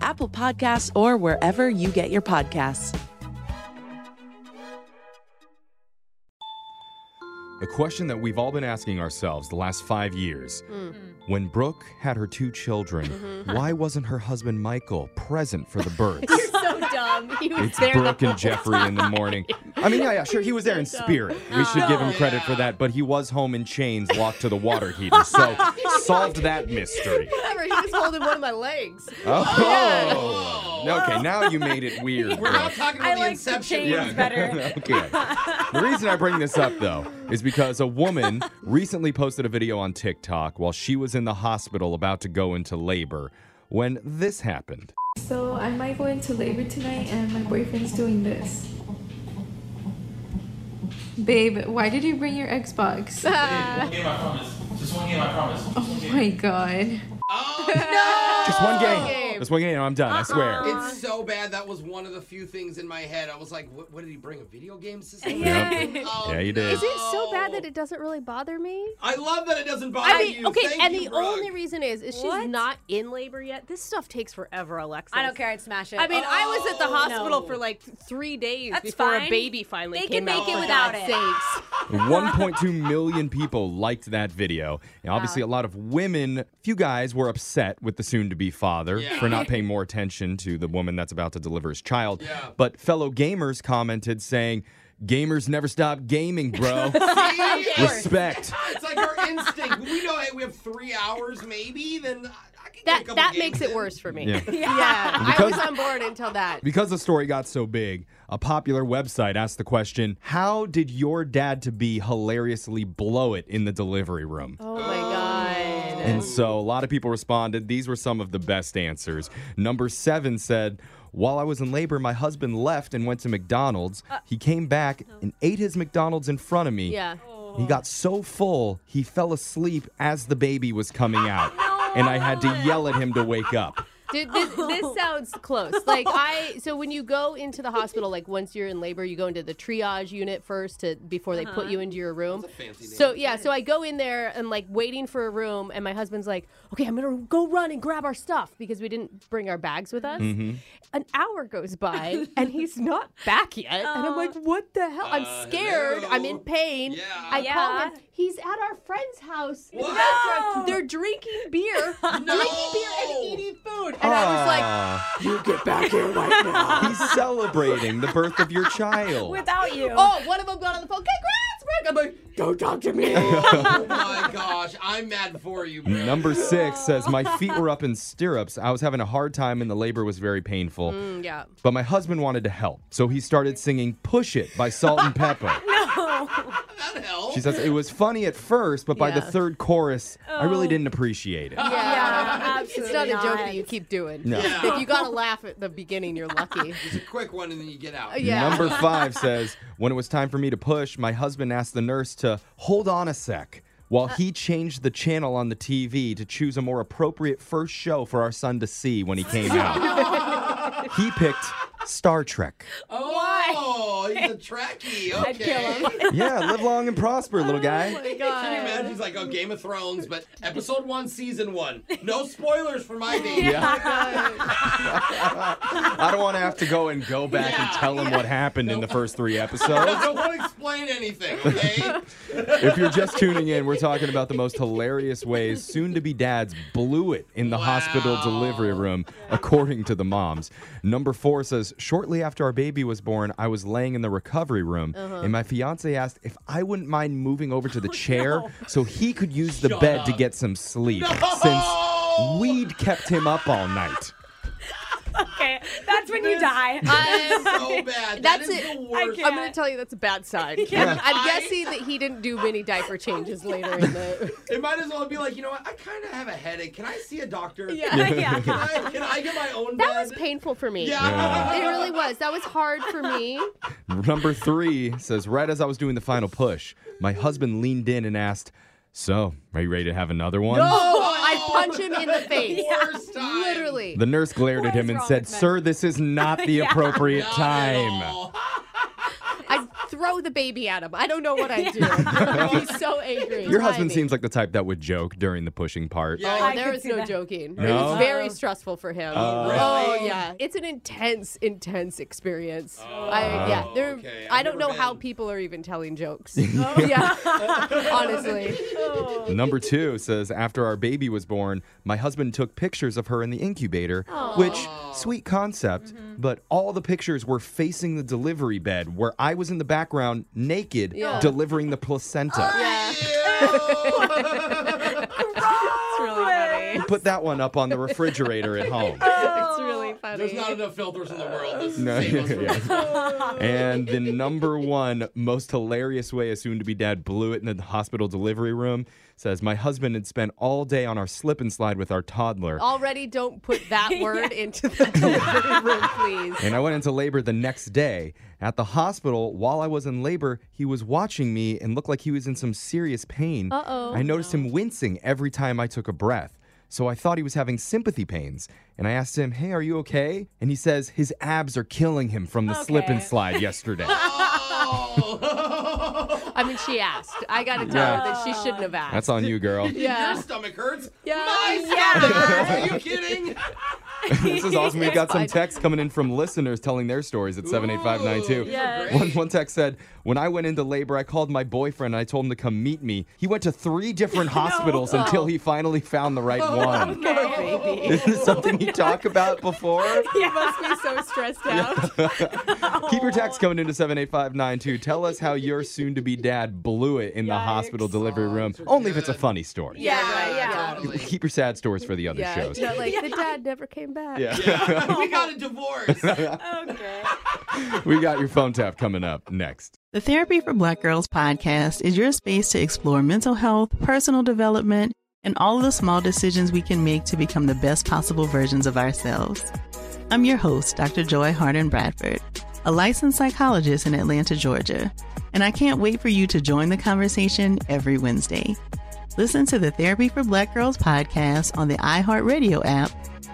Apple Podcasts, or wherever you get your podcasts. The question that we've all been asking ourselves the last five years hmm. when Brooke had her two children, mm-hmm. why wasn't her husband Michael present for the births? so dumb. He was It's there Brooke and whole Jeffrey in the morning. I mean, yeah, yeah, sure, he was there in spirit. We should give him oh, credit for that, but he was home in chains locked to the water heater. So solved that mystery. Whatever, he was holding one of my legs. Oh, oh. okay. Now you made it weird. We're not talking about I the like inception. chains one. better. okay. The reason I bring this up, though, is because a woman recently posted a video on TikTok while she was in the hospital about to go into labor when this happened. So I might go into labor tonight and my boyfriend's doing this. Babe, why did you bring your Xbox? One game, I promise. Just one game, I promise. Oh my god. Oh, no! Just one game. Just one game. I'm done. I swear. Uh-uh. It's so bad. That was one of the few things in my head. I was like, what, what did he bring? A video game system? Yep. Oh, Yeah, you did. Is it so bad that it doesn't really bother me? I love that it doesn't bother I mean, you. okay, Thank and you, the Brooke. only reason is, is she's What? not in labor yet. This stuff takes forever, Alexa. I don't care. I'd smash it. I mean, I was at the Oh, hospital no. for like three days That's before a baby finally They came can make it oh for without God's it. sakes. 1.2 million people liked that video. And obviously, a lot of women, few guys were upset with the soon to be father Yeah. for not paying more attention to the woman that's about to deliver his child. Yeah. But fellow gamers commented saying, Gamers never stop gaming, bro. See? Respect. It's like our instinct. When we know, hey, we have three hours, maybe. Then I, I can get a That that makes it worse for me. Yeah. Yeah, I Because- was on board until that. Because the story got so big, a popular website asked the question How did your dad to be hilariously blow it in the delivery room? Oh my god. And so a lot of people responded. These were some of the best answers. Number seven said, While I was in labor, my husband left and went to McDonald's. Uh, he came back and ate his McDonald's in front of me. Yeah. He got so full, he fell asleep as the baby was coming out. And I had to yell at him to wake up. Dude, this, this sounds close. Like I, so when you go into the hospital, like once you're in labor, you go into the triage unit first to before they put you into your room. So yeah, so I go in there and like waiting for a room, and my husband's like, "Okay, I'm gonna go run and grab our stuff because we didn't bring our bags with us." Mm-hmm. An hour goes by and he's not back yet, and I'm like, "What the hell?" I'm Uh, scared. I'm in pain. Yeah. I Yeah. call him. He's at our friend's house. in the What? restaurant. They're drinking beer, drinking beer and eating food, and I was ah, like. You get back here right now. he's celebrating the birth of your child. Without you. Oh, one of them got on the phone. Congrats, Rick! I'm like, Don't talk to me. oh my gosh, I'm mad for you, bro. Number six says, My feet were up in stirrups. I was having a hard time and the labor was very painful. mm, yeah. But my husband wanted to help. So he started singing Push It by Salt-N-Pepa. That helps. She says it was funny at first, but by the third chorus, I really didn't appreciate it. Yeah, it's not a joke that you keep doing. No. Yeah. If you gotta laugh at the beginning, you're lucky. It's a quick one and then you get out. Yeah. Number five says, When it was time for me to push, my husband asked the nurse to hold on a sec while he changed the channel on the TV to choose a more appropriate first show for our son to see when he came out. he picked Star Trek. Oh, he's a Trekkie. Okay. I'd kill him. Yeah, live long and prosper, oh little guy. Oh my god. Can you imagine? He's like, oh, Game of Thrones, but episode one, season one. No spoilers for my baby. I don't want to have to go and go back and tell him what happened in the first three episodes. Don't want to explain anything, okay? If you're just tuning in, we're talking about the most hilarious ways soon to be dads blew it in the hospital delivery room, according to the moms. Number four says, Shortly after our baby was born, I was laying in the recovery room, Uh-huh. and my fiance asked if I wouldn't mind moving over to the chair Oh, so he could use the Shut bed to get some sleep, No! since we'd kept him up all night. Okay, that's when you die. I'm, so bad. That's that is it. the worst. I'm gonna tell you that's a bad sign. Yeah. I'm I- guessing that he didn't do many diaper changes later in the. It might as well be like, you know what? I kind of have a headache. Can I see a doctor? yeah, yeah. Can I, can I get my own That bed? was painful for me. Yeah. It really was. That was hard for me. Number three says, right as I was doing the final push, my husband leaned in and asked, So, are you ready to have another one? Oh, I punch him in the face. Worst time. Literally. The nurse glared at him and said. Sir, this is not the appropriate Not at time. All. I throw the baby at him. I don't know what I do. He's so angry. Your husband seems like the type that would joke during the pushing part. Yeah. Oh, I there was no that. joking. It No? was very stressful for him. Oh. Oh Really? yeah, it's an intense, intense experience. I yeah, there. okay. I don't never know how people are even telling jokes. yeah, honestly. Number two says, After our baby was born, my husband took pictures of her in the incubator, which, sweet concept, Mm-hmm. but all the pictures were facing the delivery bed where I was in the background naked Yeah. delivering the placenta. Yeah, It's really funny. Put that one up on the refrigerator at home. it's really funny. There's not enough filters in the world. This uh, No, save yeah. And the number one most hilarious way a soon to be dad blew it in the hospital delivery room says, My husband had spent all day on our slip and slide with our toddler. Already, don't put that word into the delivery room, please. And I went into labor the next day. At the hospital, while I was in labor, he was watching me and looked like he was in some serious pain. Uh-oh. I noticed him wincing every time I took a breath. So I thought he was having sympathy pains. And I asked him, Hey, are you okay? And he says his abs are killing him from the slip and slide yesterday. Oh. I mean, she asked. I got to tell Yeah. her that she shouldn't have asked. That's on you, girl. Yeah. Your stomach hurts. Yeah. My Yeah. stomach hurts. Are you kidding? this is awesome. We've got some fine. texts coming in from listeners telling their stories at 78592. Ooh, Yeah. great. One, one text said, When I went into labor, I called my boyfriend and I told him to come meet me. He went to three different hospitals until he finally found the right one. Poor baby. Is this something you talk about before? You must be so stressed out. Keep your text coming into 78592. Tell us how your soon to be dad blew it in the hospital delivery room. Only if it's a funny story. Yeah, right, yeah. Totally. Keep your sad stories for the other Yeah, shows. not like the dad never came back. Yeah. Yeah. we got a divorce. Okay. we got your phone tap coming up next. The Therapy for Black Girls podcast is your space to explore mental health, personal development, and all of the small decisions we can make to become the best possible versions of ourselves. I'm your host, Dr. Joy Harden Bradford, a licensed psychologist in Atlanta, Georgia, and I can't wait for you to join the conversation every Wednesday. Listen to the Therapy for Black Girls podcast on the iHeartRadio app,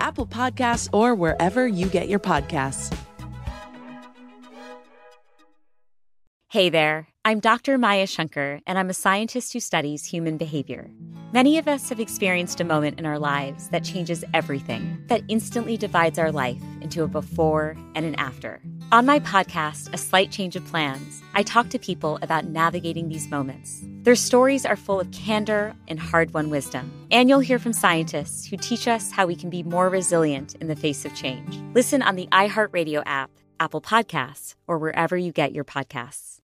Apple Podcasts, or wherever you get your podcasts. Hey there, I'm Dr. Maya Shankar, and I'm a scientist who studies human behavior. Many of us have experienced a moment in our lives that changes everything, that instantly divides our life into a before and an after. On my podcast, A Slight Change of Plans, I talk to people about navigating these moments. Their stories are full of candor and hard won wisdom. And you'll hear from scientists who teach us how we can be more resilient in the face of change. Listen on the iHeartRadio app, Apple Podcasts, or wherever you get your podcasts.